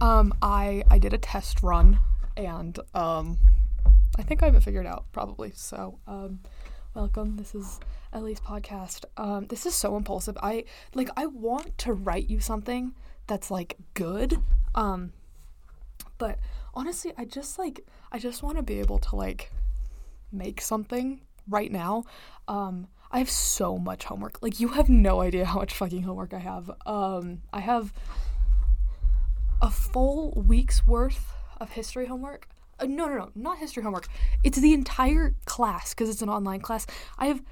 Um, I I did a test run, and um, I think I have it figured out probably. So, um, welcome. This is Ellie's podcast. Um, this is so impulsive. I like I want to write you something that's like good. Um, but honestly, I just like I just want to be able to like make something right now. Um, I have so much homework. Like you have no idea how much fucking homework I have. Um, I have a full week's worth of history homework. Uh, no, no, no, not history homework. It's the entire class because it's an online class. I have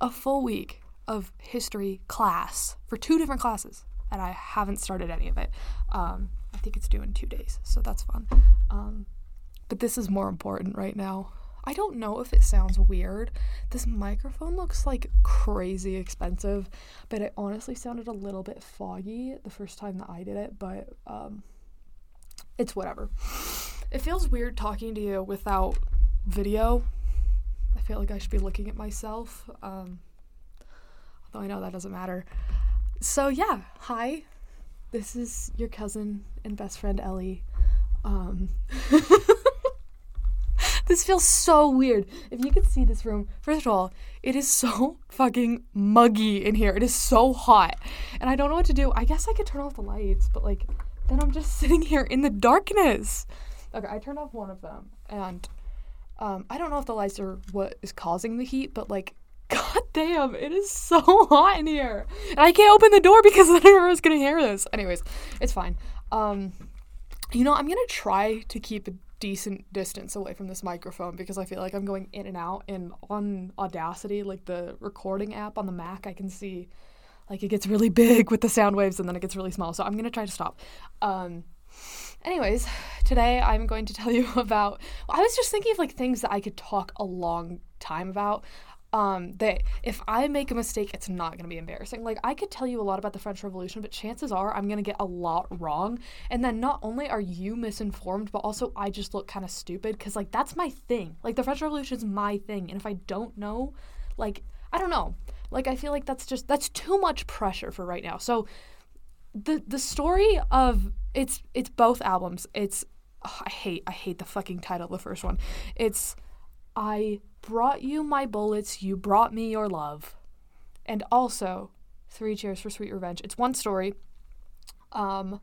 a full week of history class for two different classes, and I haven't started any of it. Um, I think it's due in two days, so that's fun. Um, but this is more important right now. I don't know if it sounds weird. This microphone looks like crazy expensive, but it honestly sounded a little bit foggy the first time that I did it, but um, it's whatever. It feels weird talking to you without video. I feel like I should be looking at myself, um, although I know that doesn't matter. So, yeah, hi. This is your cousin and best friend Ellie. Um, this feels so weird. If you could see this room, first of all, it is so fucking muggy in here. It is so hot. And I don't know what to do. I guess I could turn off the lights, but like, then I'm just sitting here in the darkness. Okay, I turned off one of them. And um, I don't know if the lights are what is causing the heat, but like, god damn, it is so hot in here. And I can't open the door because then everyone's gonna hear this. Anyways, it's fine. Um, you know, I'm gonna try to keep decent distance away from this microphone because I feel like I'm going in and out. And on Audacity, like the recording app on the Mac, I can see like it gets really big with the sound waves and then it gets really small. So I'm gonna try to stop. Um, anyways, today I'm going to tell you about. I was just thinking of like things that I could talk a long time about um, that if I make a mistake, it's not going to be embarrassing. Like, I could tell you a lot about the French Revolution, but chances are I'm going to get a lot wrong. And then not only are you misinformed, but also I just look kind of stupid because, like, that's my thing. Like, the French Revolution is my thing. And if I don't know, like, I don't know. Like, I feel like that's just, that's too much pressure for right now. So, the, the story of, it's, it's both albums. It's, oh, I hate, I hate the fucking title of the first one. It's, I brought you my bullets, you brought me your love. And also, Three Cheers for Sweet Revenge. It's one story. Um,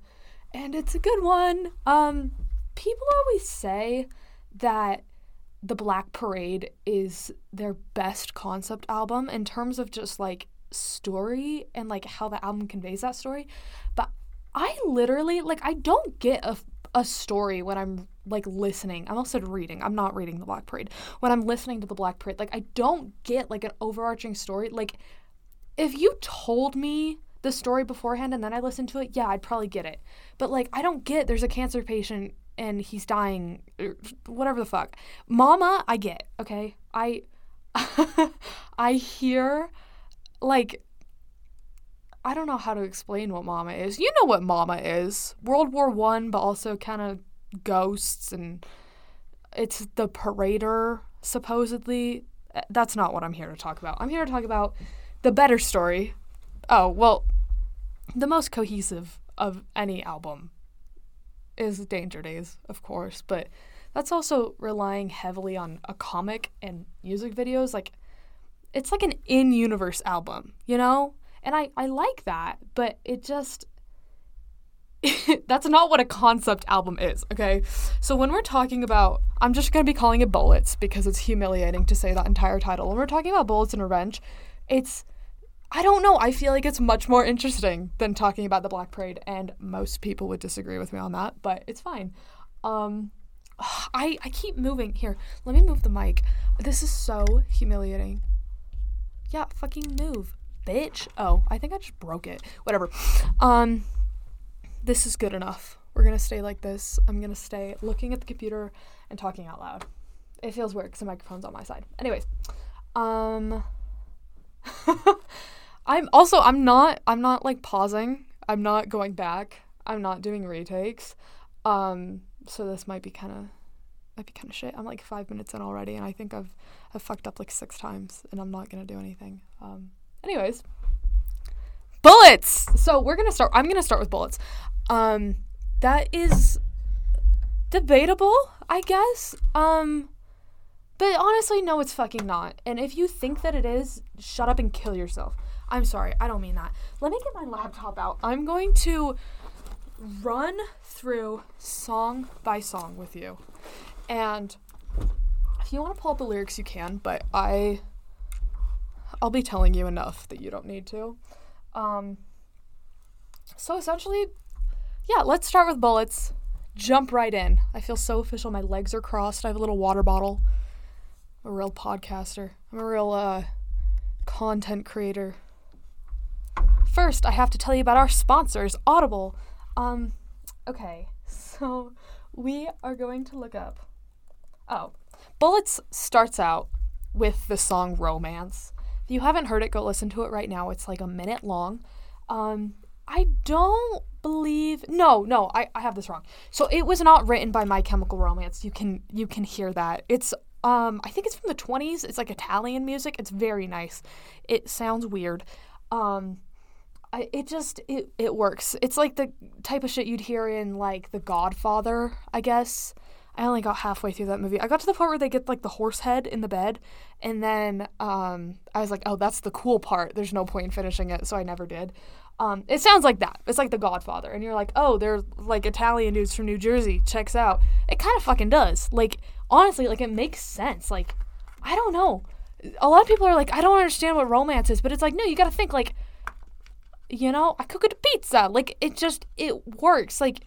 and it's a good one. Um, people always say that the Black Parade is their best concept album in terms of just like story and like how the album conveys that story. But I literally like I don't get a a story when I'm like listening. I almost said reading. I'm not reading the Black Parade. When I'm listening to the Black Parade, like I don't get like an overarching story. Like if you told me the story beforehand and then I listened to it, yeah, I'd probably get it. But like I don't get there's a cancer patient and he's dying er, whatever the fuck. Mama, I get, okay? I I hear like I don't know how to explain what Mama is. You know what Mama is. World War One, but also kind of ghosts and it's the parader supposedly. Uh, that's not what I'm here to talk about. I'm here to talk about the better story. Oh, well, the most cohesive of any album is Danger Days, of course, but that's also relying heavily on a comic and music videos. Like, it's like an in universe album, you know? And I, I like that, but it just that's not what a concept album is, okay? So when we're talking about I'm just gonna be calling it bullets because it's humiliating to say that entire title. When we're talking about bullets and revenge, it's I don't know, I feel like it's much more interesting than talking about the Black Parade, and most people would disagree with me on that, but it's fine. Um I I keep moving. Here, let me move the mic. This is so humiliating. Yeah, fucking move bitch. Oh, I think I just broke it. Whatever. Um, this is good enough. We're gonna stay like this. I'm gonna stay looking at the computer and talking out loud. It feels weird because the microphone's on my side. Anyways, um, I'm also I'm not I'm not like pausing. I'm not going back. I'm not doing retakes. Um, so this might be kind of might be kind of shit. I'm like five minutes in already, and I think I've I've fucked up like six times, and I'm not gonna do anything. Um, Anyways, bullets. So we're gonna start. I'm gonna start with bullets. Um, that is debatable, I guess. Um but honestly, no, it's fucking not. And if you think that it is, shut up and kill yourself. I'm sorry, I don't mean that. Let me get my laptop out. I'm going to run through song by song with you. And if you want to pull up the lyrics, you can, but I. I'll be telling you enough that you don't need to. Um, so essentially, yeah, let's start with bullets. Jump right in. I feel so official. My legs are crossed. I have a little water bottle. I'm a real podcaster. I'm a real uh, content creator. First, I have to tell you about our sponsors, Audible. Um, okay, so we are going to look up. Oh, Bullets starts out with the song Romance. If you haven't heard it, go listen to it right now. It's like a minute long. Um, I don't believe no, no, I, I have this wrong. So it was not written by My Chemical Romance. You can you can hear that. It's um I think it's from the 20s. It's like Italian music. It's very nice. It sounds weird. Um I, it just it, it works. It's like the type of shit you'd hear in like The Godfather, I guess. I only got halfway through that movie. I got to the part where they get like the horse head in the bed, and then um, I was like, "Oh, that's the cool part." There's no point in finishing it, so I never did. Um, it sounds like that. It's like The Godfather, and you're like, "Oh, they're like Italian dudes from New Jersey." Checks out. It kind of fucking does. Like honestly, like it makes sense. Like I don't know. A lot of people are like, "I don't understand what romance is," but it's like, no, you got to think like, you know, I cook a pizza. Like it just it works. Like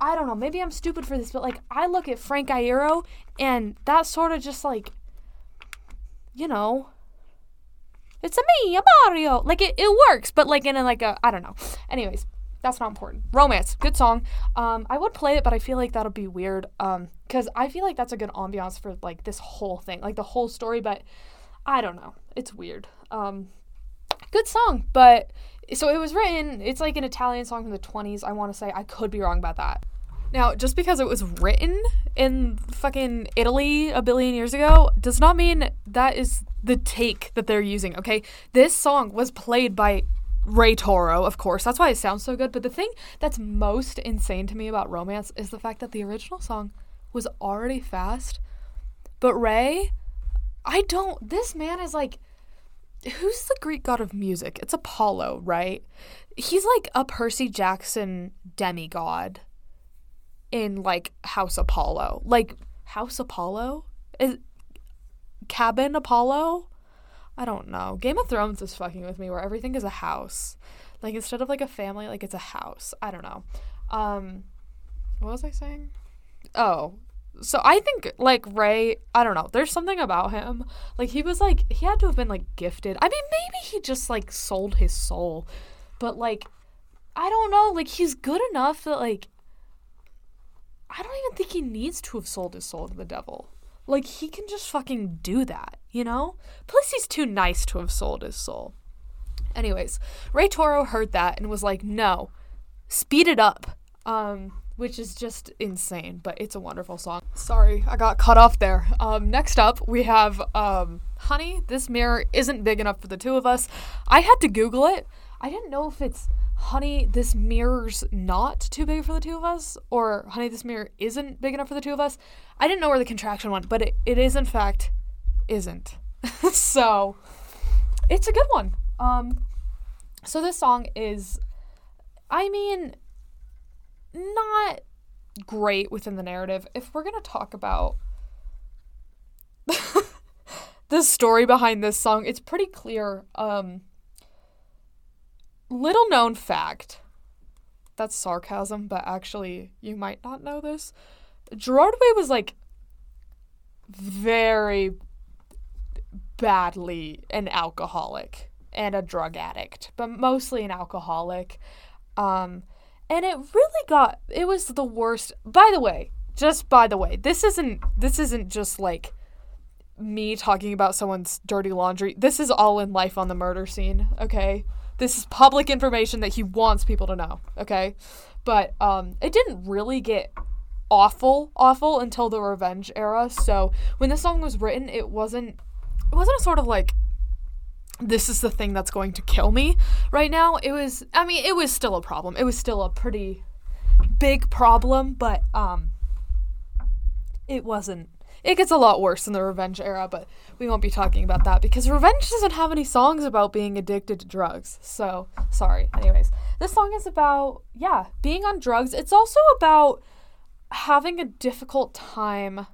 I don't know, maybe I'm stupid for this, but like I look at Frank Iero and that sort of just like you know it's a me, a Mario. Like it, it works, but like in a like a I don't know. Anyways, that's not important. Romance, good song. Um, I would play it, but I feel like that'll be weird. Um, because I feel like that's a good ambiance for like this whole thing, like the whole story. But I don't know, it's weird. Um, good song, but so it was written. It's like an Italian song from the 20s. I want to say I could be wrong about that. Now, just because it was written in fucking Italy a billion years ago does not mean that is the take that they're using, okay? This song was played by Ray Toro, of course. That's why it sounds so good. But the thing that's most insane to me about Romance is the fact that the original song was already fast. But Ray, I don't. This man is like. Who's the Greek god of music? It's Apollo, right? He's like a Percy Jackson demigod in like House Apollo. Like House Apollo? Is Cabin Apollo? I don't know. Game of Thrones is fucking with me where everything is a house. Like instead of like a family, like it's a house. I don't know. Um what was I saying? Oh. So I think like Ray, I don't know. There's something about him. Like he was like he had to have been like gifted. I mean, maybe he just like sold his soul. But like I don't know, like he's good enough that like I don't even think he needs to have sold his soul to the devil. Like, he can just fucking do that, you know? Plus, he's too nice to have sold his soul. Anyways, Ray Toro heard that and was like, no, speed it up. Um, which is just insane, but it's a wonderful song. Sorry, I got cut off there. Um, next up, we have um, Honey, this mirror isn't big enough for the two of us. I had to Google it. I didn't know if it's honey, this mirror's not too big for the two of us, or honey, this mirror isn't big enough for the two of us. I didn't know where the contraction went, but it, it is, in fact, isn't. so, it's a good one. Um, so this song is, I mean, not great within the narrative. If we're going to talk about the story behind this song, it's pretty clear. Um, little known fact that's sarcasm, but actually, you might not know this. Gerard Way was like very badly an alcoholic and a drug addict, but mostly an alcoholic. Um, and it really got it was the worst. By the way, just by the way, this isn't this isn't just like me talking about someone's dirty laundry. This is all in life on the murder scene, okay? This is public information that he wants people to know, okay? But um, it didn't really get awful, awful until the revenge era. So when this song was written, it wasn't it wasn't a sort of like this is the thing that's going to kill me right now. It was I mean, it was still a problem. It was still a pretty big problem, but um it wasn't it gets a lot worse in the revenge era, but we won't be talking about that because revenge doesn't have any songs about being addicted to drugs. So, sorry. Anyways, this song is about yeah, being on drugs. It's also about having a difficult time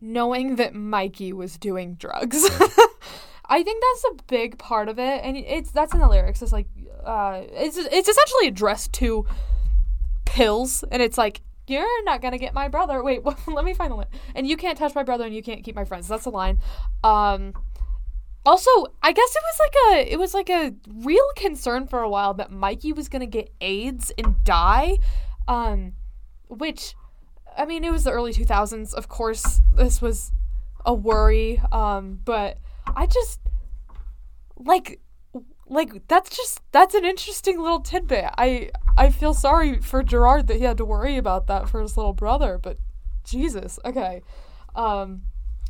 knowing that Mikey was doing drugs. I think that's a big part of it, and it's that's in the lyrics. It's like, uh, it's it's essentially addressed to pills, and it's like you're not gonna get my brother. Wait, let me find the line. And you can't touch my brother, and you can't keep my friends. That's the line. Um, also, I guess it was like a it was like a real concern for a while that Mikey was gonna get AIDS and die. Um, which, I mean, it was the early two thousands. Of course, this was a worry. Um, but I just like like that's just that's an interesting little tidbit. I I feel sorry for Gerard that he had to worry about that for his little brother, but Jesus. Okay. Um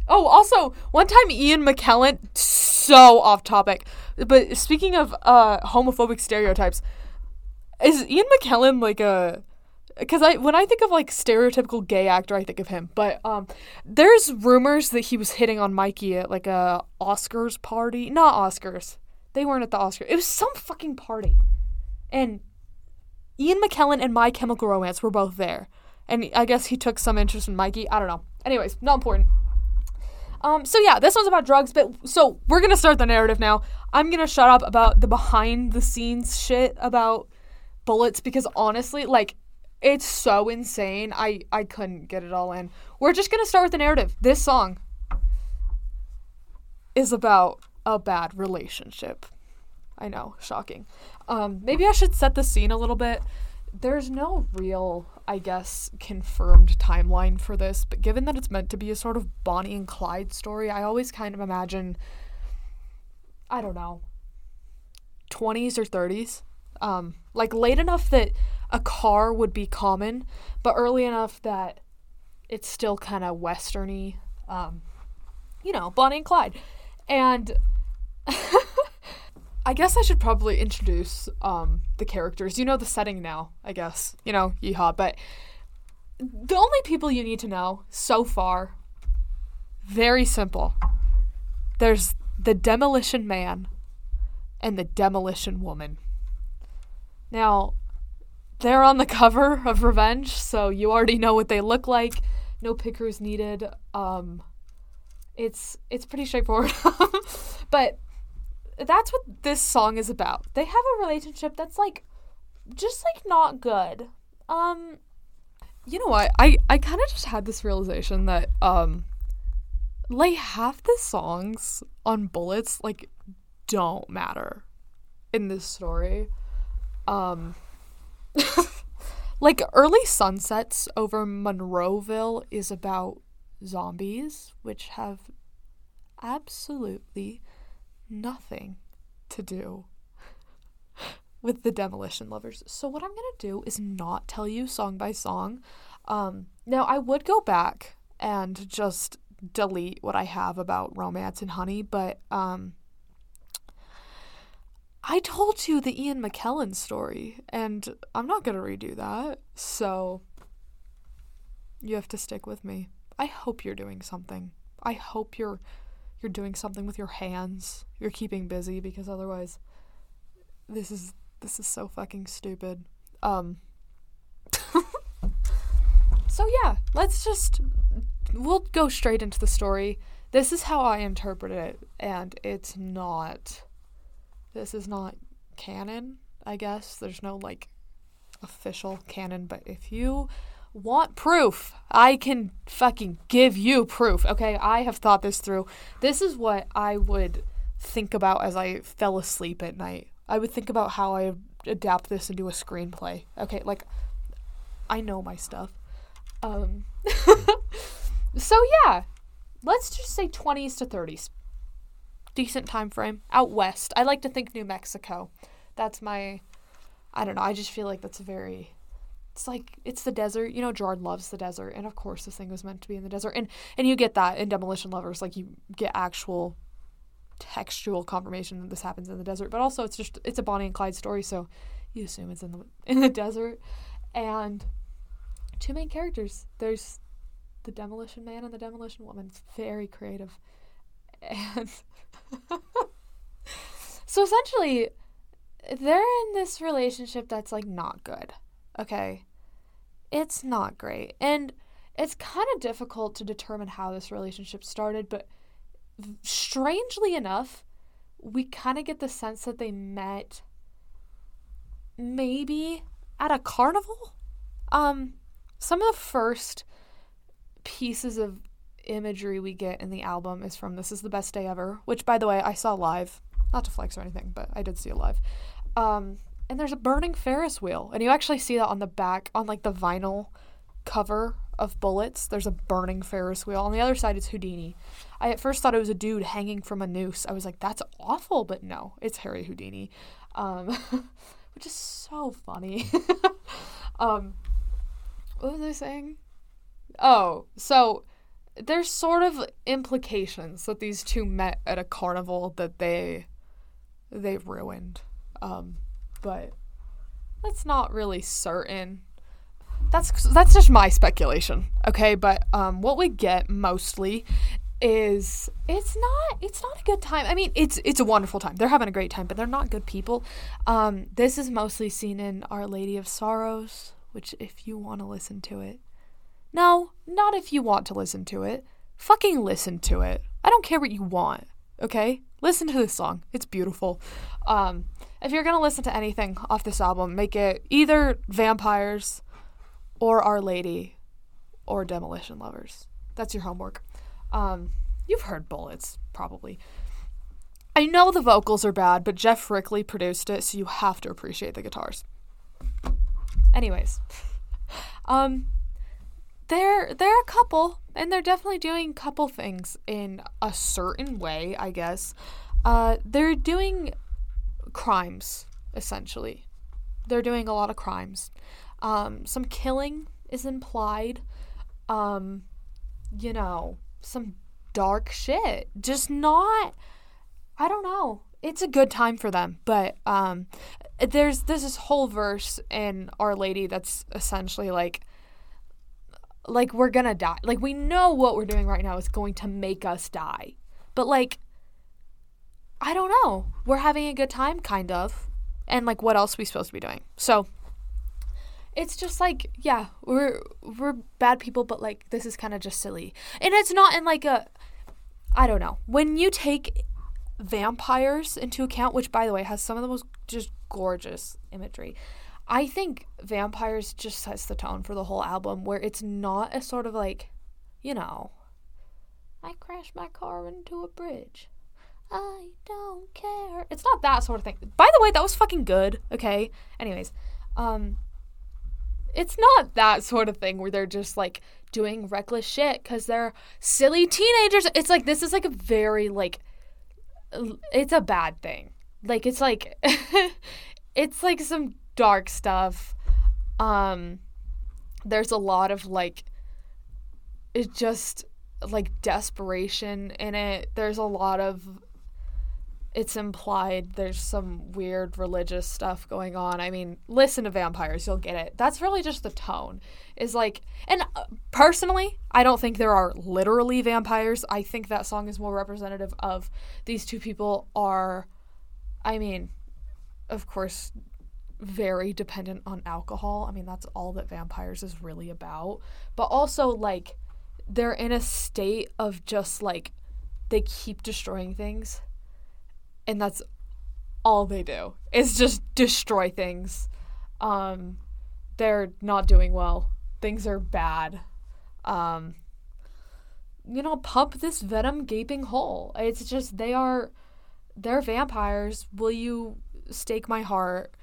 Oh, also, one time Ian McKellen so off topic. But speaking of uh homophobic stereotypes, is Ian McKellen like a because I when I think of like stereotypical gay actor, I think of him. But um, there's rumors that he was hitting on Mikey at like a Oscars party. Not Oscars. They weren't at the Oscars. It was some fucking party, and Ian McKellen and My Chemical Romance were both there, and I guess he took some interest in Mikey. I don't know. Anyways, not important. Um, so yeah, this one's about drugs, but so we're gonna start the narrative now. I'm gonna shut up about the behind the scenes shit about bullets because honestly, like it's so insane. I I couldn't get it all in. We're just going to start with the narrative. This song is about a bad relationship. I know, shocking. Um maybe I should set the scene a little bit. There's no real, I guess, confirmed timeline for this, but given that it's meant to be a sort of Bonnie and Clyde story, I always kind of imagine I don't know, 20s or 30s. Um like late enough that a car would be common, but early enough that it's still kind of westerny. Um, you know, Bonnie and Clyde. And I guess I should probably introduce um, the characters. You know the setting now, I guess. You know, yeehaw. But the only people you need to know so far, very simple. There's the Demolition Man and the Demolition Woman. Now, they're on the cover of Revenge, so you already know what they look like. No pickers needed. Um, it's it's pretty straightforward. but that's what this song is about. They have a relationship that's like just like not good. Um you know what? I I kind of just had this realization that um like half the songs on Bullets like don't matter in this story. Um like early sunsets over Monroeville is about zombies, which have absolutely nothing to do with the demolition lovers. So what I'm gonna do is not tell you song by song. Um, now I would go back and just delete what I have about romance and honey, but um, I told you the Ian McKellen story, and I'm not going to redo that. So you have to stick with me. I hope you're doing something. I hope you're you're doing something with your hands. You're keeping busy because otherwise this is this is so fucking stupid. Um So yeah, let's just we'll go straight into the story. This is how I interpret it and it's not this is not canon, I guess. There's no like official canon, but if you want proof, I can fucking give you proof. Okay, I have thought this through. This is what I would think about as I fell asleep at night. I would think about how I adapt this into a screenplay. Okay, like I know my stuff. Um So yeah, let's just say 20s to 30s decent time frame out west. I like to think New Mexico. That's my I don't know. I just feel like that's a very it's like it's the desert. You know, Gerard loves the desert, and of course, this thing was meant to be in the desert. And and you get that in Demolition Lovers, like you get actual textual confirmation that this happens in the desert. But also, it's just it's a Bonnie and Clyde story, so you assume it's in the in the desert. and two main characters. There's the Demolition Man and the Demolition Woman. It's very creative. And so essentially, they're in this relationship that's like not good. Okay. It's not great. And it's kind of difficult to determine how this relationship started, but strangely enough, we kind of get the sense that they met maybe at a carnival. Um, some of the first pieces of imagery we get in the album is from This Is the Best Day Ever, which, by the way, I saw live. Not to flex or anything, but I did see it live. Um, and there's a burning Ferris wheel. And you actually see that on the back, on like the vinyl cover of Bullets. There's a burning Ferris wheel. On the other side, it's Houdini. I at first thought it was a dude hanging from a noose. I was like, that's awful, but no, it's Harry Houdini. Um, which is so funny. um, what was I saying? Oh, so there's sort of implications that these two met at a carnival that they they ruined. Um, but that's not really certain. That's that's just my speculation, okay? But um, what we get mostly is it's not it's not a good time. I mean, it's it's a wonderful time. They're having a great time, but they're not good people. Um, this is mostly seen in Our Lady of Sorrows, which if you want to listen to it. No, not if you want to listen to it. Fucking listen to it. I don't care what you want, okay? Listen to this song. It's beautiful. Um, if you're going to listen to anything off this album, make it either Vampires or Our Lady or Demolition Lovers. That's your homework. Um, you've heard Bullets, probably. I know the vocals are bad, but Geoff Rickly produced it, so you have to appreciate the guitars. Anyways, um, they're they're a couple, and they're definitely doing couple things in a certain way, I guess. Uh, they're doing crimes essentially. They're doing a lot of crimes. Um, some killing is implied. Um, you know, some dark shit. Just not I don't know. It's a good time for them, but um there's there's this whole verse in Our Lady that's essentially like like we're to die. Like we know what we're doing right now is going to make us die. But like I don't know. We're having a good time kind of. And like what else we supposed to be doing? So it's just like yeah we're we're bad people but like this is kind of just silly and it's not in like a i don't know when you take vampires into account which by the way has some of the most just gorgeous imagery i think vampires just sets the tone for the whole album where it's not a sort of like you know i crashed my car into a bridge i don't care it's not that sort of thing by the way that was fucking good okay anyways um it's not that sort of thing where they're just like doing reckless shit because they're silly teenagers. It's like this is like a very like it's a bad thing. Like it's like it's like some dark stuff. Um there's a lot of like it just like desperation in it. There's a lot of it's implied there's some weird religious stuff going on. I mean, listen to vampires, you'll get it. That's really just the tone. Is like, and uh, personally, I don't think there are literally vampires. I think that song is more representative of these two people are, I mean, of course, very dependent on alcohol. I mean, that's all that vampires is really about. But also, like, they're in a state of just like, they keep destroying things and that's all they do is just destroy things. Um, they're not doing well. Things are bad. Um, you know, pump this venom gaping hole. It's just they are they're vampires. Will you stake my heart?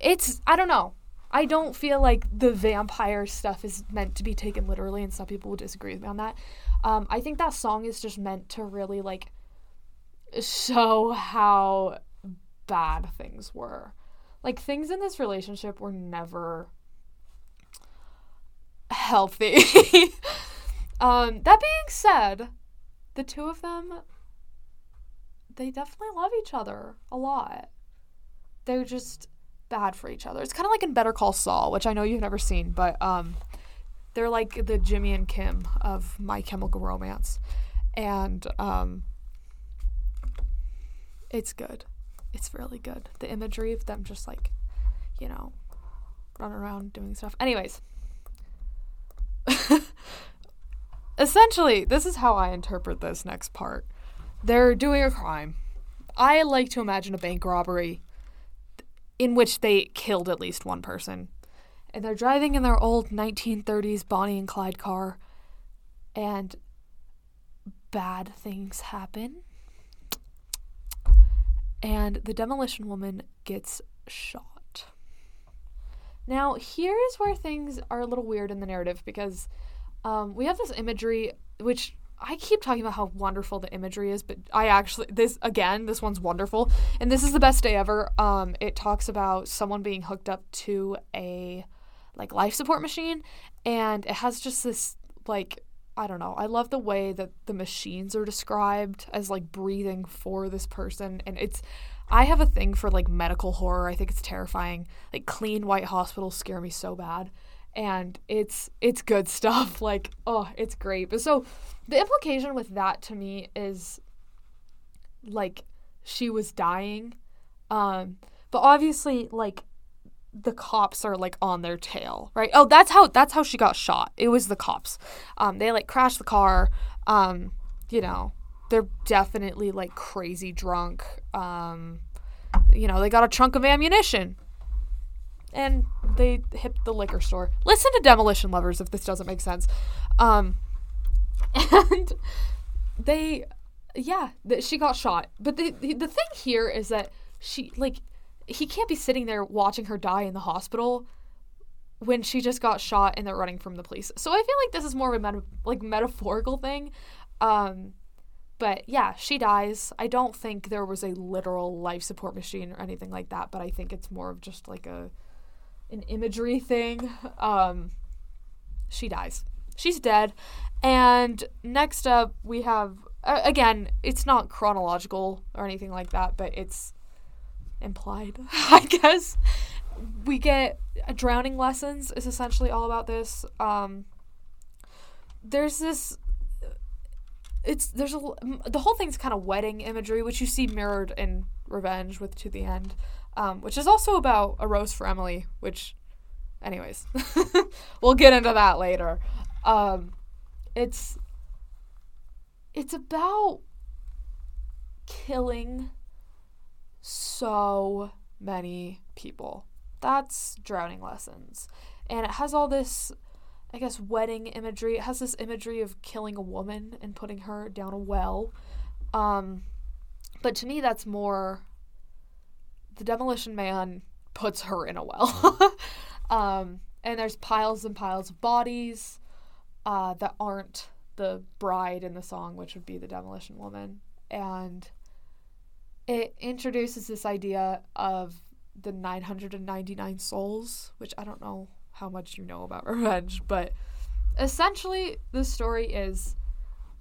It's I don't know. I don't feel like the vampire stuff is meant to be taken literally, and some people will disagree with me on that. Um, I think that song is just meant to really like show how bad things were. Like things in this relationship were never healthy. um that being said, the two of them they definitely love each other a lot. They're just bad for each other. It's kind of like in Better Call Saul, which I know you've never seen, but um, they're like the Jimmy and Kim of My Chemical Romance, and um, it's good. It's really good. The imagery of them just like, you know, running around doing stuff. Anyways, essentially, this is how I interpret this next part. They're doing a crime. I like to imagine a bank robbery in which they killed at least one person. And they're driving in their old 1930s Bonnie and Clyde car, and bad things happen. And the demolition woman gets shot. Now, here is where things are a little weird in the narrative because um, we have this imagery, which I keep talking about how wonderful the imagery is, but I actually this again, this one's wonderful, and this is the best day ever. Um, it talks about someone being hooked up to a like life support machine, and it has just this like I don't know. I love the way that the machines are described as like breathing for this person, and it's. I have a thing for like medical horror. I think it's terrifying. Like clean white hospitals scare me so bad and it's it's good stuff like oh it's great. But so the implication with that to me is like she was dying um but obviously like the cops are like on their tail right? Oh that's how that's how she got shot. It was the cops. Um they like crashed the car um you know they're definitely like crazy drunk um you know they got a trunk of ammunition. And they hit the liquor store. Listen to Demolition Lovers if this doesn't make sense. Um, and they, yeah, that she got shot. But the, the the thing here is that she like he can't be sitting there watching her die in the hospital when she just got shot and they're running from the police. So I feel like this is more of a meta- like metaphorical thing. Um, but yeah, she dies. I don't think there was a literal life support machine or anything like that, but I think it's more of just like a an imagery thing. Um, she dies. She's dead. And next up, we have uh, again, it's not chronological or anything like that, but it's implied, I guess. We get uh, drowning lessons is essentially all about this. Um, there's this it's there's a the whole thing's kind of wedding imagery which you see mirrored in revenge with to the end um, which is also about a rose for Emily, which, anyways, we'll get into that later. Um, it's it's about killing so many people. That's drowning lessons, and it has all this. I guess wedding imagery. It has this imagery of killing a woman and putting her down a well. Um, but to me, that's more the demolition man puts her in a well. um, and there's piles and piles of bodies uh, that aren't the bride in the song, which would be the demolition woman. And it introduces this idea of the 999 souls, which I don't know how much you know about revenge, but essentially the story is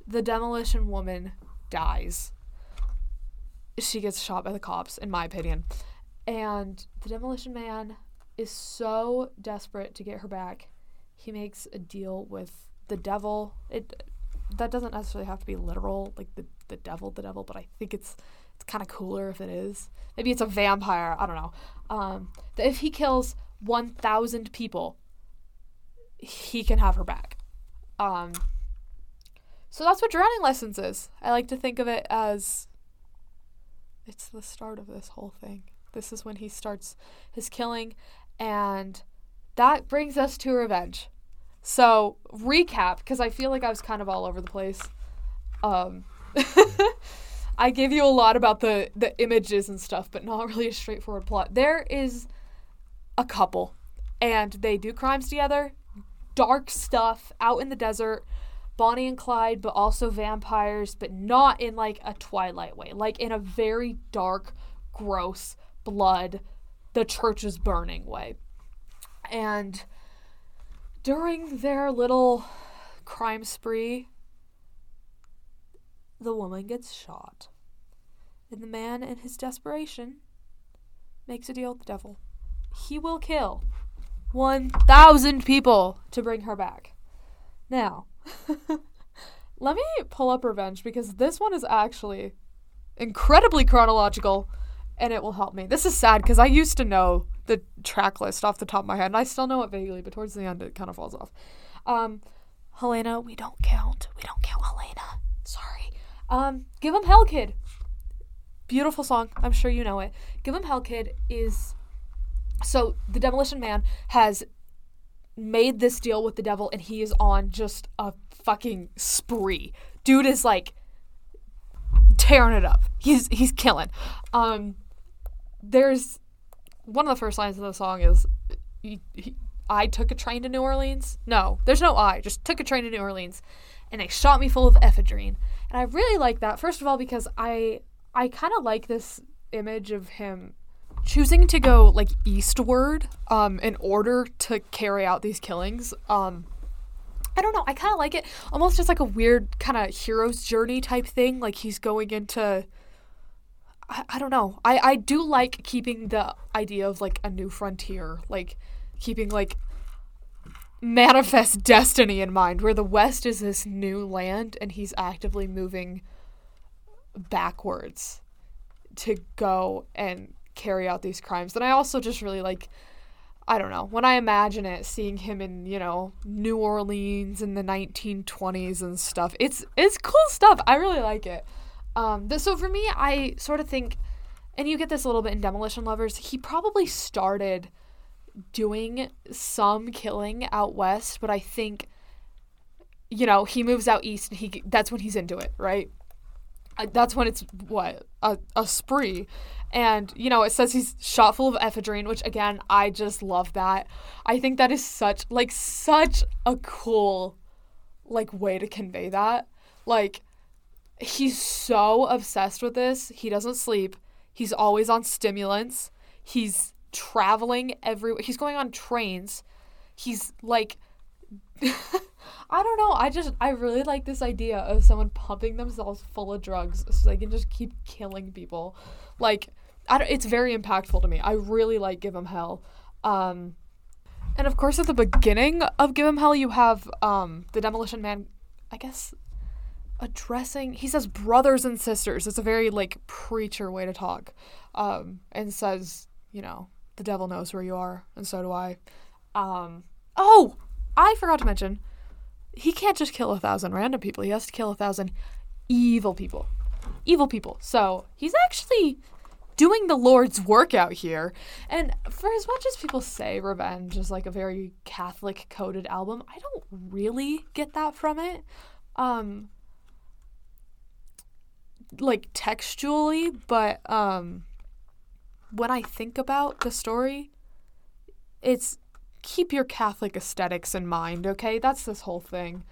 the demolition woman dies she gets shot by the cops, in my opinion. And the demolition man is so desperate to get her back, he makes a deal with the devil. It that doesn't necessarily have to be literal, like the the devil, the devil, but I think it's it's kind of cooler if it is. Maybe it's a vampire. I don't know. Um, that if he kills one thousand people, he can have her back. Um, so that's what drowning lessons is. I like to think of it as it's the start of this whole thing. This is when he starts his killing, and that brings us to revenge. So, recap, because I feel like I was kind of all over the place. Um, I gave you a lot about the, the images and stuff, but not really a straightforward plot. There is a couple, and they do crimes together, dark stuff out in the desert Bonnie and Clyde, but also vampires, but not in like a Twilight way, like in a very dark, gross, blood, the church is burning way. And during their little crime spree, the woman gets shot. And the man, in his desperation, makes a deal with the devil. he will kill 1,000 people to bring her back. Now, let me pull up Revenge because this one is actually incredibly chronological and it will help me. This is sad because I used to know the track list off the top of my head and I still know it vaguely, but towards the end it kind of falls off. Um, Helena, we don't count. We don't count Helena. Sorry. Um, Give 'em Hell Kid. Beautiful song. I'm sure you know it. Give 'em Hell Kid is so the Demolition Man has made this deal with the devil and he is on just a fucking spree. Dude is like tearing it up. He's he's killing. Um there's one of the first lines of the song is he, he, I took a train to New Orleans. No, there's no I. Just took a train to New Orleans and they shot me full of ephedrine. And I really like that. First of all because I I kind of like this image of him choosing to go like eastward um in order to carry out these killings. Um I don't know. I kind of like it. Almost just like a weird kind of hero's journey type thing. Like he's going into. I, I don't know. I, I do like keeping the idea of like a new frontier. Like keeping like manifest destiny in mind, where the West is this new land and he's actively moving backwards to go and carry out these crimes. And I also just really like I don't know. When I imagine it, seeing him in, you know, New Orleans in the 1920s and stuff, it's it's cool stuff. I really like it. Um, so for me, I sort of think, and you get this a little bit in Demolition Lovers. He probably started doing some killing out west, but I think, you know, he moves out east and he that's when he's into it, right? Uh, that's when it's what a, a spree and, you know, it says he's shot full of ephedrine, which again, I just love that. I think that is such like such a cool like way to convey that. Like he's so obsessed with this. He doesn't sleep. He's always on stimulants. He's traveling everywhere. He's going on trains. He's like I don't know. I just I really like this idea of someone pumping themselves full of drugs so they can just keep killing people. Like it's very impactful to me. I really like Give 'em Hell. Um, and of course, at the beginning of Give 'em Hell, you have um, the Demolition Man, I guess, addressing. He says brothers and sisters. It's a very like preacher way to talk, um, and says, you know, the devil knows where you are, and so do I. Um, oh, I forgot to mention, he can't just kill a thousand random people. He has to kill a thousand evil people. Evil people. So he's actually doing the Lord's work out here. And for as much as people say Revenge is like a very Catholic coded album, I don't really get that from it. Um like textually, but um when I think about the story, it's keep your Catholic aesthetics in mind, okay? That's this whole thing.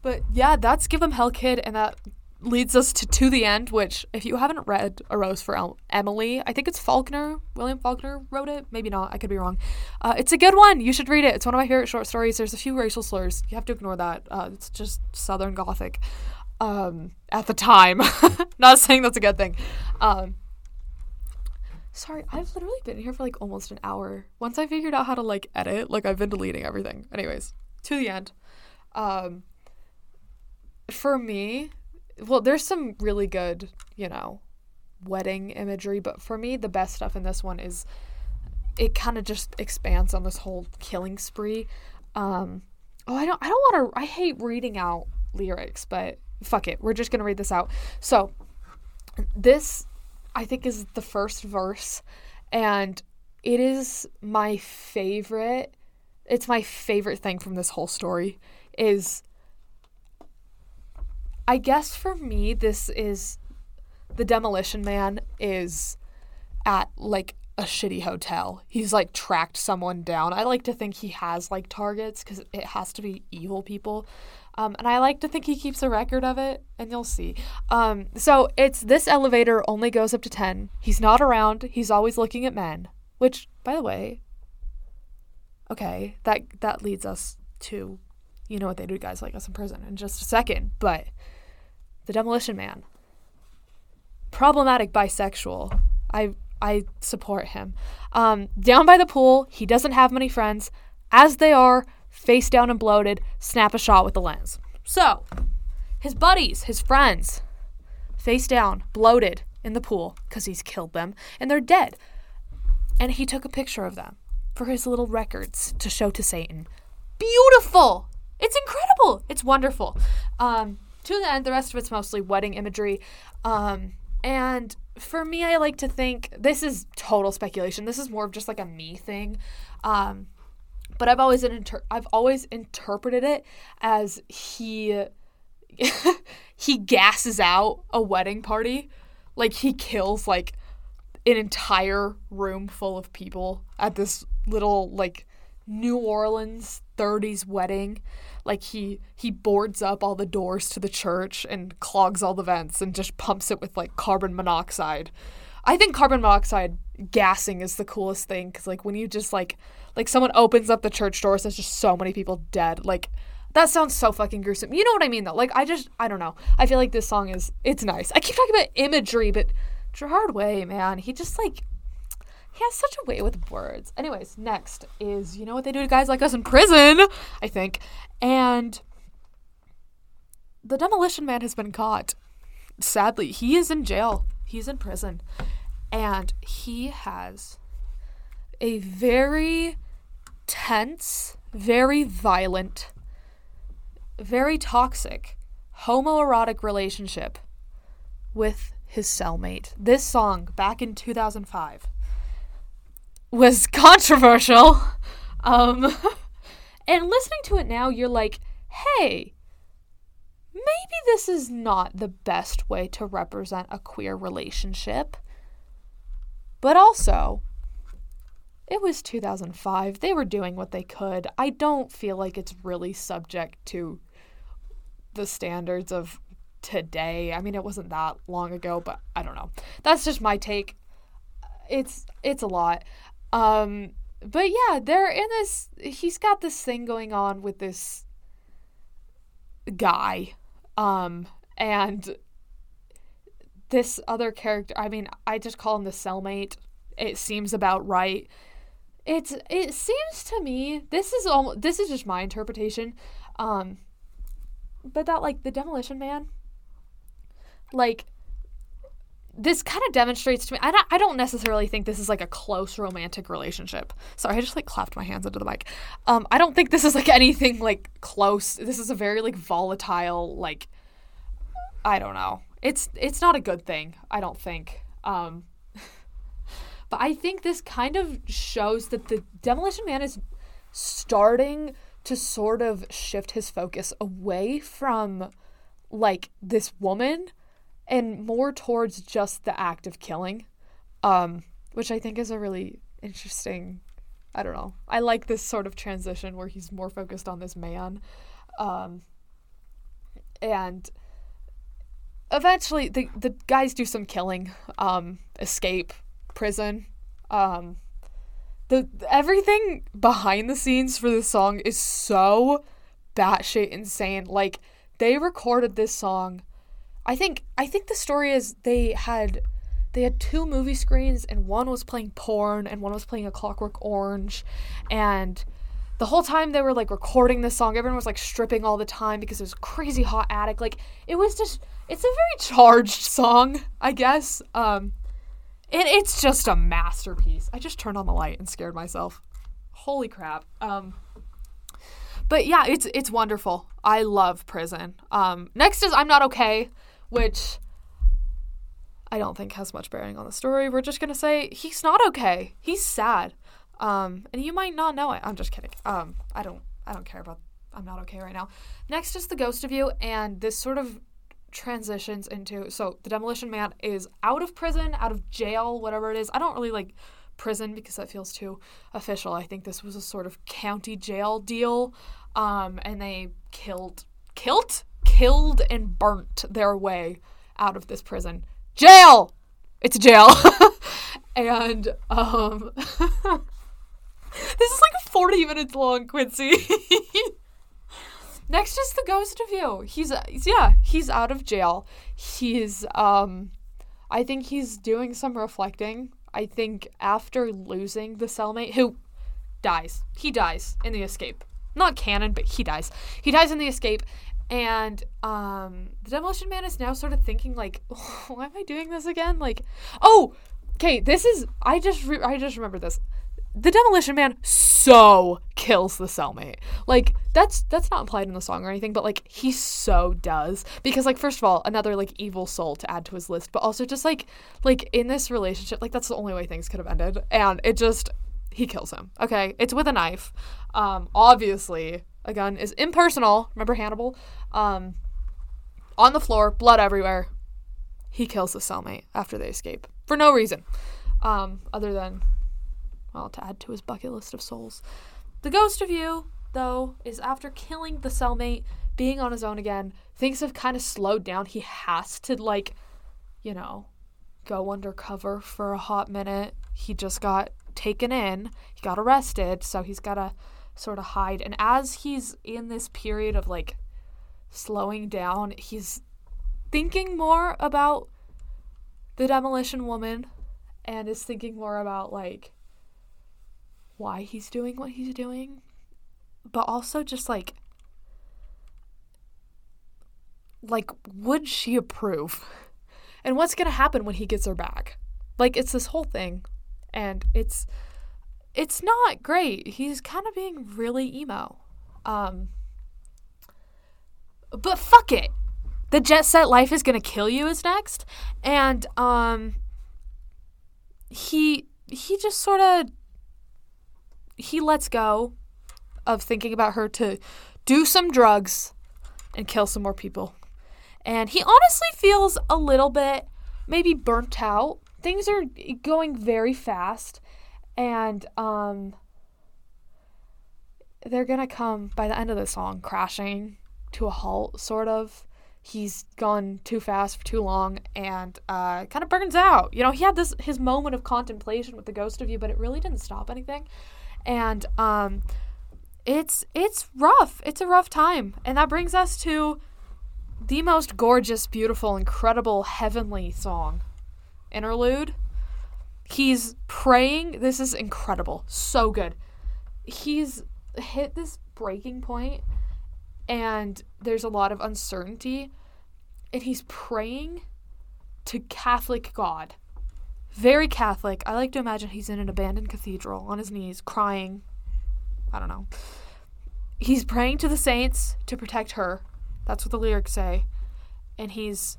But yeah, that's Give 'em Hell Kid, and that leads us to To the End, which, if you haven't read A Rose for El- Emily, I think it's Faulkner. William Faulkner wrote it. Maybe not. I could be wrong. Uh, it's a good one. You should read it. It's one of my favorite short stories. There's a few racial slurs. You have to ignore that. Uh, it's just Southern Gothic um, at the time. not saying that's a good thing. Um, sorry, I've literally been here for like almost an hour. Once I figured out how to like edit, like I've been deleting everything. Anyways, To the End. Um, for me, well, there's some really good, you know, wedding imagery, but for me, the best stuff in this one is it kind of just expands on this whole killing spree. Um, oh, I don't, I don't want to. I hate reading out lyrics, but fuck it, we're just gonna read this out. So, this, I think, is the first verse, and it is my favorite. It's my favorite thing from this whole story. Is I guess for me, this is the demolition man is at like a shitty hotel. He's like tracked someone down. I like to think he has like targets because it has to be evil people. Um, and I like to think he keeps a record of it, and you'll see. Um, so it's this elevator only goes up to 10. He's not around. He's always looking at men, which, by the way, okay, that that leads us to, you know what they do to guys like us in prison in just a second. But the Demolition Man. Problematic bisexual. I I support him. Um, down by the pool, he doesn't have many friends. As they are, face down and bloated, snap a shot with the lens. So, his buddies, his friends, face down, bloated in the pool because he's killed them, and they're dead. And he took a picture of them for his little records to show to Satan. Beautiful! It's incredible! It's wonderful. Um, to the end, the rest of it's mostly wedding imagery. Um, and for me, I like to think this is total speculation. This is more of just like a me thing. Um, but I've always inter- I've always interpreted it as he he gasses out a wedding party, like he kills like an entire room full of people at this little like New Orleans 30s wedding. Like he he boards up all the doors to the church and clogs all the vents and just pumps it with like carbon monoxide. I think carbon monoxide gassing is the coolest thing cuz like when you just like like someone opens up the church doors there's just so many people dead. Like that sounds so fucking gruesome. You know what I mean though? Like I just I don't know. I feel like this song is it's nice. I keep talking about imagery, but Gerard Way, man, he just like he has such a way with words. Anyways, next is you know what they do to guys like us in prison, I think. And the demolition man has been caught. Sadly, he is in jail. He's in prison. And he has a very tense, very violent, very toxic homoerotic relationship with his cellmate. This song, back in 2005, was controversial. Um, and listening to it now, you're like, hey, maybe this is not the best way to represent a queer relationship. But also, it was 2005. They were doing what they could. I don't feel like it's really subject to the standards of today. I mean, it wasn't that long ago, but I don't know. That's just my take. It's it's a lot. Um, but yeah, they're in this. He's got this thing going on with this guy, um, and this other character. I mean, I just call him the cellmate. It seems about right. It's it seems to me this is almost this is just my interpretation, um, but that like the demolition man, like this kind of demonstrates to me I don't, I don't necessarily think this is like a close romantic relationship. Sorry i just like clapped my hands into the mic. Um i don't think this is like anything like close. This is a very like volatile like i don't know. It's it's not a good thing i don't think. Um but i think this kind of shows that the demolition man is starting to sort of shift his focus away from like this woman and more towards just the act of killing, um, which I think is a really interesting. I don't know. I like this sort of transition where he's more focused on this man, um, and eventually the the guys do some killing, um, escape prison. Um, the everything behind the scenes for this song is so batshit insane. Like they recorded this song I think I think the story is they had they had two movie screens and one was playing porn and one was playing a clockwork orange. And the whole time they were like recording this song everyone was like stripping all the time because it was crazy hot attic. Like it was just it's a very charged song i guess. Um and it's just a masterpiece. I just turned on the light and scared myself. Holy crap. Um but yeah it's it's wonderful. I love prison. Um next is i'm not okay which I don't think has much bearing on the story. We're just gonna say he's not okay. He's sad. Um, and you might not know it. I'm just kidding. Um, I don't I don't care about I'm not okay right now. Next is the ghost of you, and this sort of transitions into so the demolition man is out of prison, out of jail, whatever it is. I don't really like prison because that feels too official. I think this was a sort of county jail deal. Um, and they killed killed killed and burnt their way out of this prison. Jail! It's a jail. and um this is like 40 minutes long, Quincey. Next is the ghost of you. He's yeah, he's out of jail. He's um I think he's doing some reflecting. I think after losing the cellmate, who dies, he dies in the escape. Not canon, but he dies. He dies in the escape, and um, the Demolition Man is now sort of thinking like, why am I doing this again? Like, oh, okay, this is I just re- I just remember this. The Demolition Man so kills the cellmate. Like that's that's not implied in the song or anything, but like he so does because like first of all, another like evil soul to add to his list, but also just like like in this relationship, like that's the only way things could have ended, and it just he kills him. Okay, it's with a knife. Um, obviously, a gun is impersonal. Remember Hannibal? Um, on the floor, blood everywhere. He kills the cellmate after they escape for no reason, um, other than well to add to his bucket list of souls. The ghost of you, though, is after killing the cellmate, being on his own again. Things have kind of slowed down. He has to like, you know, go undercover for a hot minute. He just got taken in. He got arrested, so he's got to sort of hide. And as he's in this period of like slowing down, he's thinking more about the demolition woman and is thinking more about like why he's doing what he's doing, but also just like like would she approve? And what's going to happen when he gets her back? Like it's this whole thing and it's it's not great. He's kind of being really emo. Um but fuck it. The jet set life is gonna kill you is next. And um he he just sort of he lets go of thinking about her to do some drugs and kill some more people. And he honestly feels a little bit maybe burnt out. Things are going very fast and um they're going to come by the end of the song crashing to a halt sort of. He's gone too fast for too long and uh, kind of burns out. You know, he had this his moment of contemplation with the ghost of you, but it really didn't stop anything and um, it's it's rough. It's a rough time, and that brings us to the most gorgeous, beautiful, incredible, heavenly song, interlude. He's praying. This is incredible, so good. He's hit this breaking point, and there's a lot of uncertainty, and he's praying to Catholic God very Catholic. I like to imagine he's in an abandoned cathedral on his knees, crying. I don't know. He's praying to the saints to protect her. That's what the lyrics say. And he's.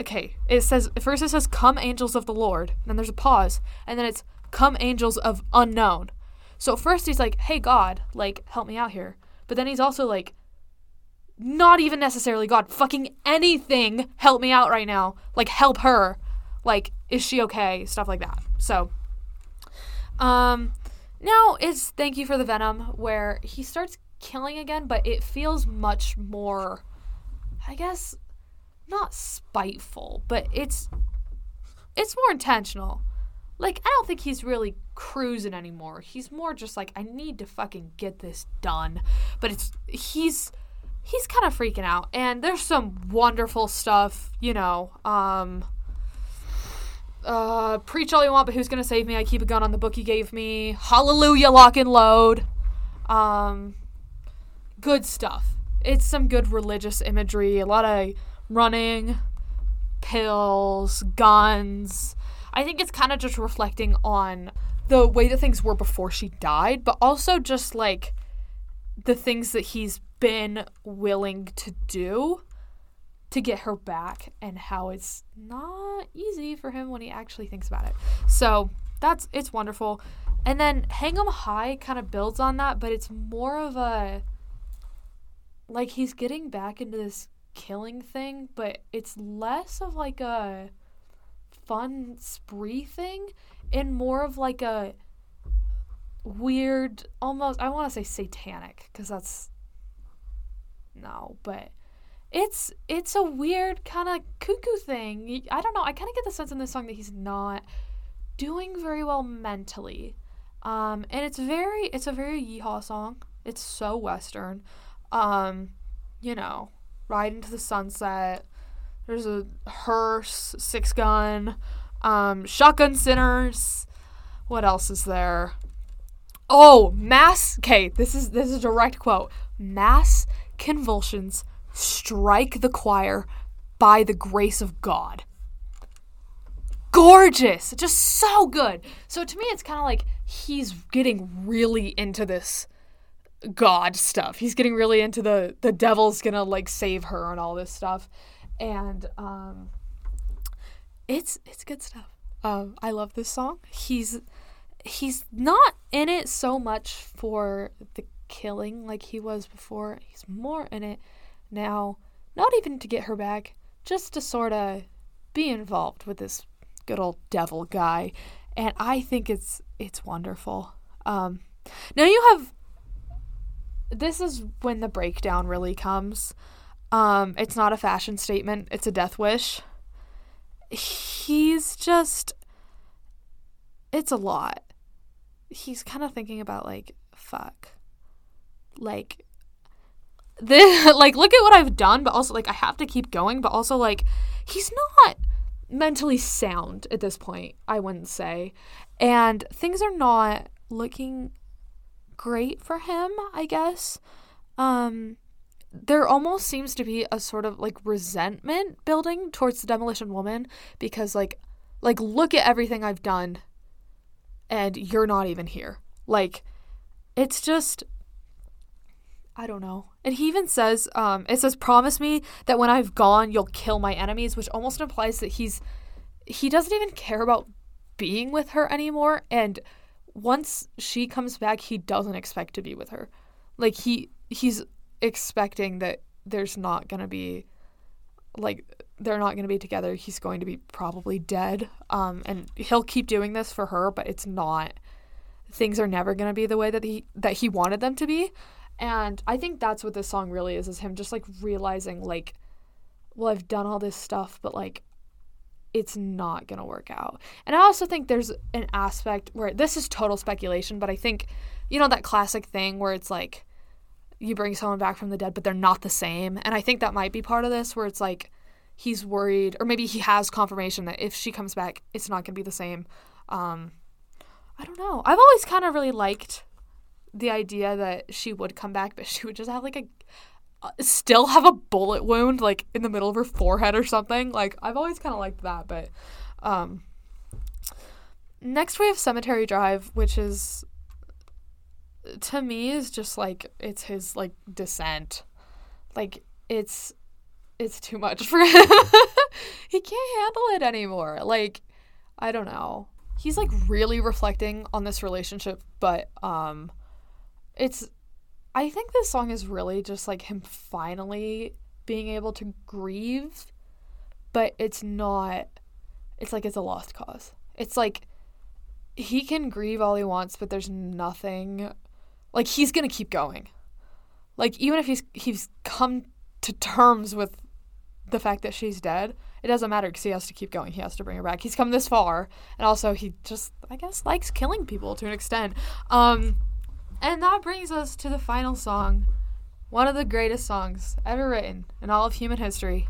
Okay, it says, first it says, Come angels of the Lord. And then there's a pause. And then it's, Come angels of unknown. So first he's like, Hey God, like, help me out here. But then he's also like, not even necessarily God, fucking anything, help me out right now. Like, help her. Like, is she okay? Stuff like that. So, um, now it's Thank You for the Venom, where he starts killing again, but it feels much more, I guess, not spiteful, but it's it's more intentional. Like I don't think he's really cruising anymore. He's more just like I need to fucking get this done. But it's he's he's kind of freaking out and there's some wonderful stuff, you know. Um uh, preach all you want, but who's gonna save me? I keep a gun on the book he gave me. Hallelujah, lock and load. Um, good stuff. It's some good religious imagery. A lot of running, pills, guns. I think it's kind of just reflecting on the way that things were before she died, but also just like the things that he's been willing to do to get her back and how it's not easy for him when he actually thinks about it. So that's it's wonderful. And then Hang 'em High kind of builds on that, but it's more of a like he's getting back into this killing thing, but it's less of like a fun spree thing and more of like a weird almost I want to say satanic because that's no, but it's it's a weird kind of cuckoo thing. I don't know. I kind of get the sense in this song that he's not doing very well mentally. Um, and it's very it's a very yeehaw song. It's so western. Um, you know, ride into the sunset. There's a hearse, six gun. Um, Shotgun Sinners. What else is there? Oh, mass. Okay, this is this is a direct quote. Mass convulsions strike the choir by the grace of God. Gorgeous, just so good. So to me, it's kind of like he's getting really into this God stuff. He's getting really into the the devil's gonna like save her and all this stuff, and um, it's it's good stuff. Um, I love this song. He's he's not in it so much for the killing like he was before. He's more in it now, not even to get her back, just to sort of be involved with this good old devil guy, and I think it's it's wonderful. Um, now you have this is when the breakdown really comes. Um, it's not a fashion statement, it's a death wish. He's just it's a lot. He's kind of thinking about like fuck. Like this like look at what I've done, but also like I have to keep going, but also like he's not mentally sound at this point, I wouldn't say. And things are not looking great for him, I guess. Um there almost seems to be a sort of like resentment building towards the demolition woman because like like look at everything I've done and you're not even here. Like it's just I don't know. And he even says, um, it says, promise me that when I've gone, you'll kill my enemies, which almost implies that he's, he doesn't even care about being with her anymore. And once she comes back, he doesn't expect to be with her. Like he he's expecting that there's not gonna be like they're not gonna be together. He's going to be probably dead. Um, and he'll keep doing this for her, but it's not. Things are never gonna be the way that he that he wanted them to be. And I think that's what this song really is: is him just like realizing like, well, I've done all this stuff, but like it's not going to work out. And I also think there's an aspect where this is total speculation, but I think, you know, that classic thing where it's like you bring someone back from the dead, but they're not the same. And I think that might be part of this where it's like he's worried, or maybe he has confirmation that if she comes back, it's not going to be the same. Um, I don't know. I've always kind of really liked the idea that she would come back, but she would just have like a still have a bullet wound like in the middle of her forehead or something. Like I've always kind of liked that, but um next we have Cemetery Drive, which is to me is just like it's his like descent. Like it's it's too much for him. he can't handle it anymore. Like I don't know. He's like really reflecting on this relationship, but um it's I think this song is really just like him finally being able to grieve, but it's not, it's like it's a lost cause. It's like he can grieve all he wants, but there's nothing, like he's gonna keep going. Like even if he's he's come to terms with the fact that she's dead, it doesn't matter because he has to keep going. He has to bring her back. He's come this far, and also he just, I guess, likes killing people to an extent. Um, and that brings us to the final song. One of the greatest songs ever written in all of human history.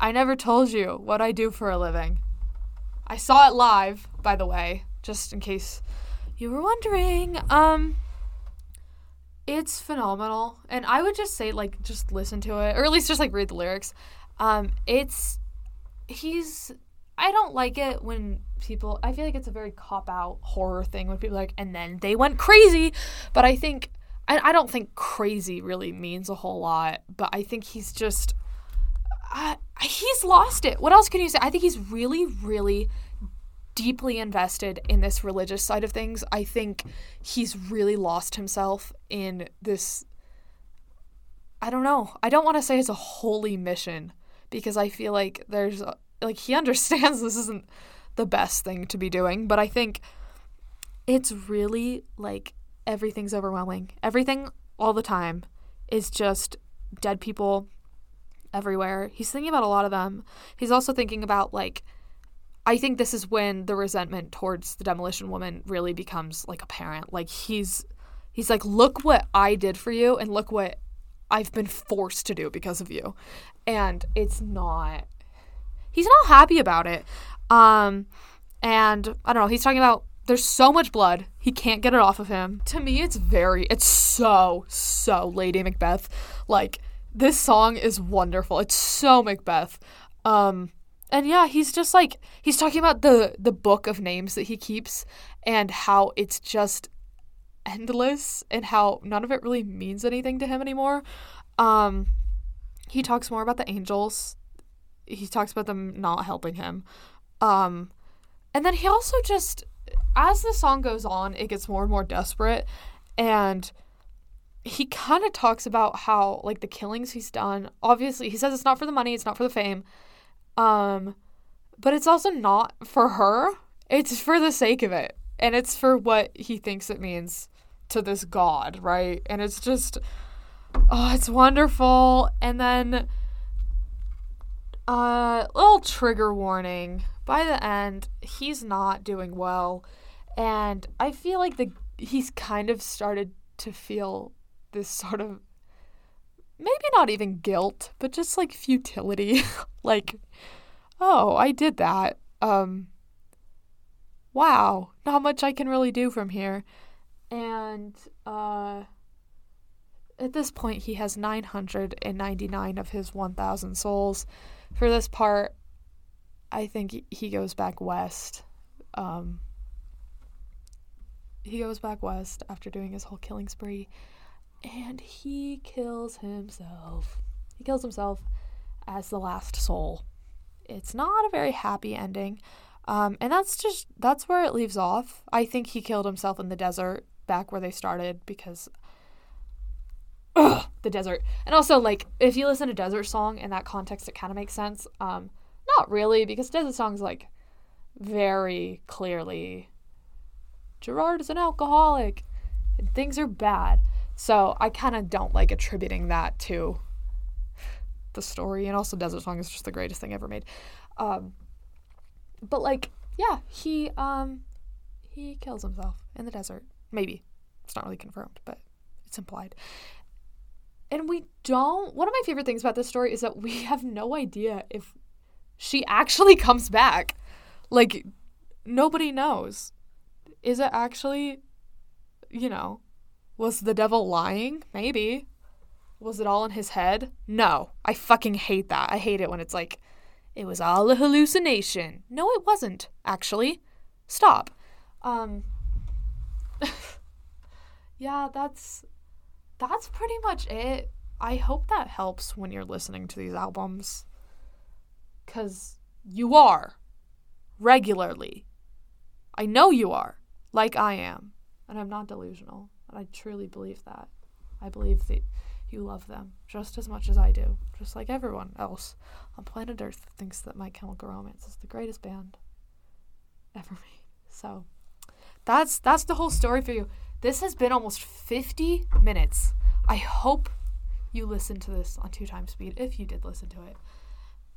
I never told you what I do for a living. I saw it live, by the way, just in case you were wondering. Um it's phenomenal. And I would just say like just listen to it or at least just like read the lyrics. Um it's he's I don't like it when people I feel like it's a very cop out horror thing when people like and then they went crazy. But I think I, I don't think crazy really means a whole lot, but I think he's just uh, he's lost it. What else can you say? I think he's really, really deeply invested in this religious side of things. I think he's really lost himself in this. I don't know. I don't want to say it's a holy mission because I feel like there's a, like he understands this isn't the best thing to be doing, but I think it's really like everything's overwhelming. Everything all the time is just dead people everywhere. He's thinking about a lot of them. He's also thinking about like I think this is when the resentment towards the demolition woman really becomes like apparent. Like he's he's like look what I did for you and look what I've been forced to do because of you. And it's not he's not happy about it. Um, and I don't know. He's talking about there's so much blood he can't get it off of him. To me, it's very, it's so so Lady Macbeth. Like this song is wonderful. It's so Macbeth. Um, and yeah, he's just like he's talking about the the book of names that he keeps and how it's just endless and how none of it really means anything to him anymore. Um, he talks more about the angels. He talks about them not helping him. Um, and then he also just, as the song goes on, it gets more and more desperate. And he kind of talks about how, like, the killings he's done, obviously, he says it's not for the money, it's not for the fame. Um, but it's also not for her. It's for the sake of it. And it's for what he thinks it means to this god, right? And it's just oh, it's wonderful. And then uh little trigger warning. By the end, he's not doing well. And I feel like the he's kind of started to feel this sort of maybe not even guilt, but just like futility. like, oh, I did that. Um wow, not much I can really do from here and uh, at this point he has 999 of his 1000 souls for this part i think he goes back west um, he goes back west after doing his whole killing spree and he kills himself. He kills himself as the last soul. It's not a very happy ending um, and that's just that's where it leaves off. I think he killed himself in the desert back where they started because ugh, the desert. And also, like, if you listen to Desert Song in that context, it kind of makes sense. Um, not really, because Desert Song's like very clearly Gerard is an alcoholic and things are bad. So I kind of don't like attributing that to the story. And also, Desert Song is just the greatest thing ever made. Um, but like, yeah, he um, he kills himself in the desert. Maybe. It's not really confirmed, but it's implied. And we don't. One of my favorite things about this story is that we have no idea if she actually comes back. Like, nobody knows. Is it actually, you know, was the devil lying? Maybe. Was it all in his head? No. I fucking hate that. I hate it when it's like, it was all a hallucination. No, it wasn't, actually. Stop. Um, yeah, that's that's pretty much it. I hope that helps when you're listening to these albums cuz you are regularly. I know you are, like I am, and I'm not delusional. And I truly believe that. I believe that you love them just as much as I do, just like everyone else on planet Earth thinks that My Chemical Romance is the greatest band ever made. So, that's that's the whole story for you. This has been almost 50 minutes. I hope you listened to this on two times speed if you did listen to it.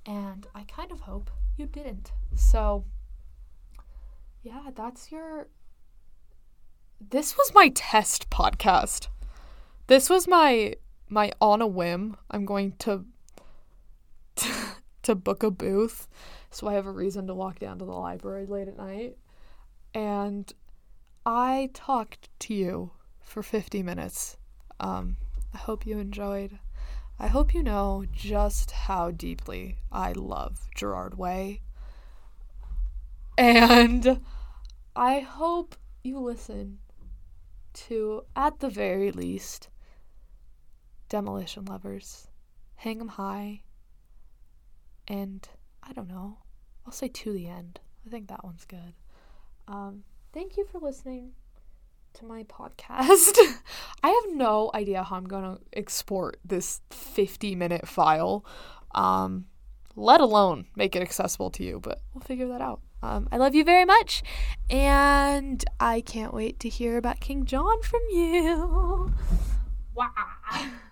And I kind of hope you didn't. So yeah, that's your This was my test podcast. This was my my on a whim. I'm going to to book a booth so I have a reason to walk down to the library late at night. And I talked to you for 50 minutes. Um, I hope you enjoyed. I hope you know just how deeply I love Gerard Way. And I hope you listen to, at the very least, Demolition Lovers, Hang 'em High, and I don't know, I'll say To the End. I think that one's good. Um, thank you for listening to my podcast. I have no idea how I'm going to export this 50 minute file, um, let alone make it accessible to you, but we'll figure that out. Um, I love you very much, and I can't wait to hear about King John from you. Wow.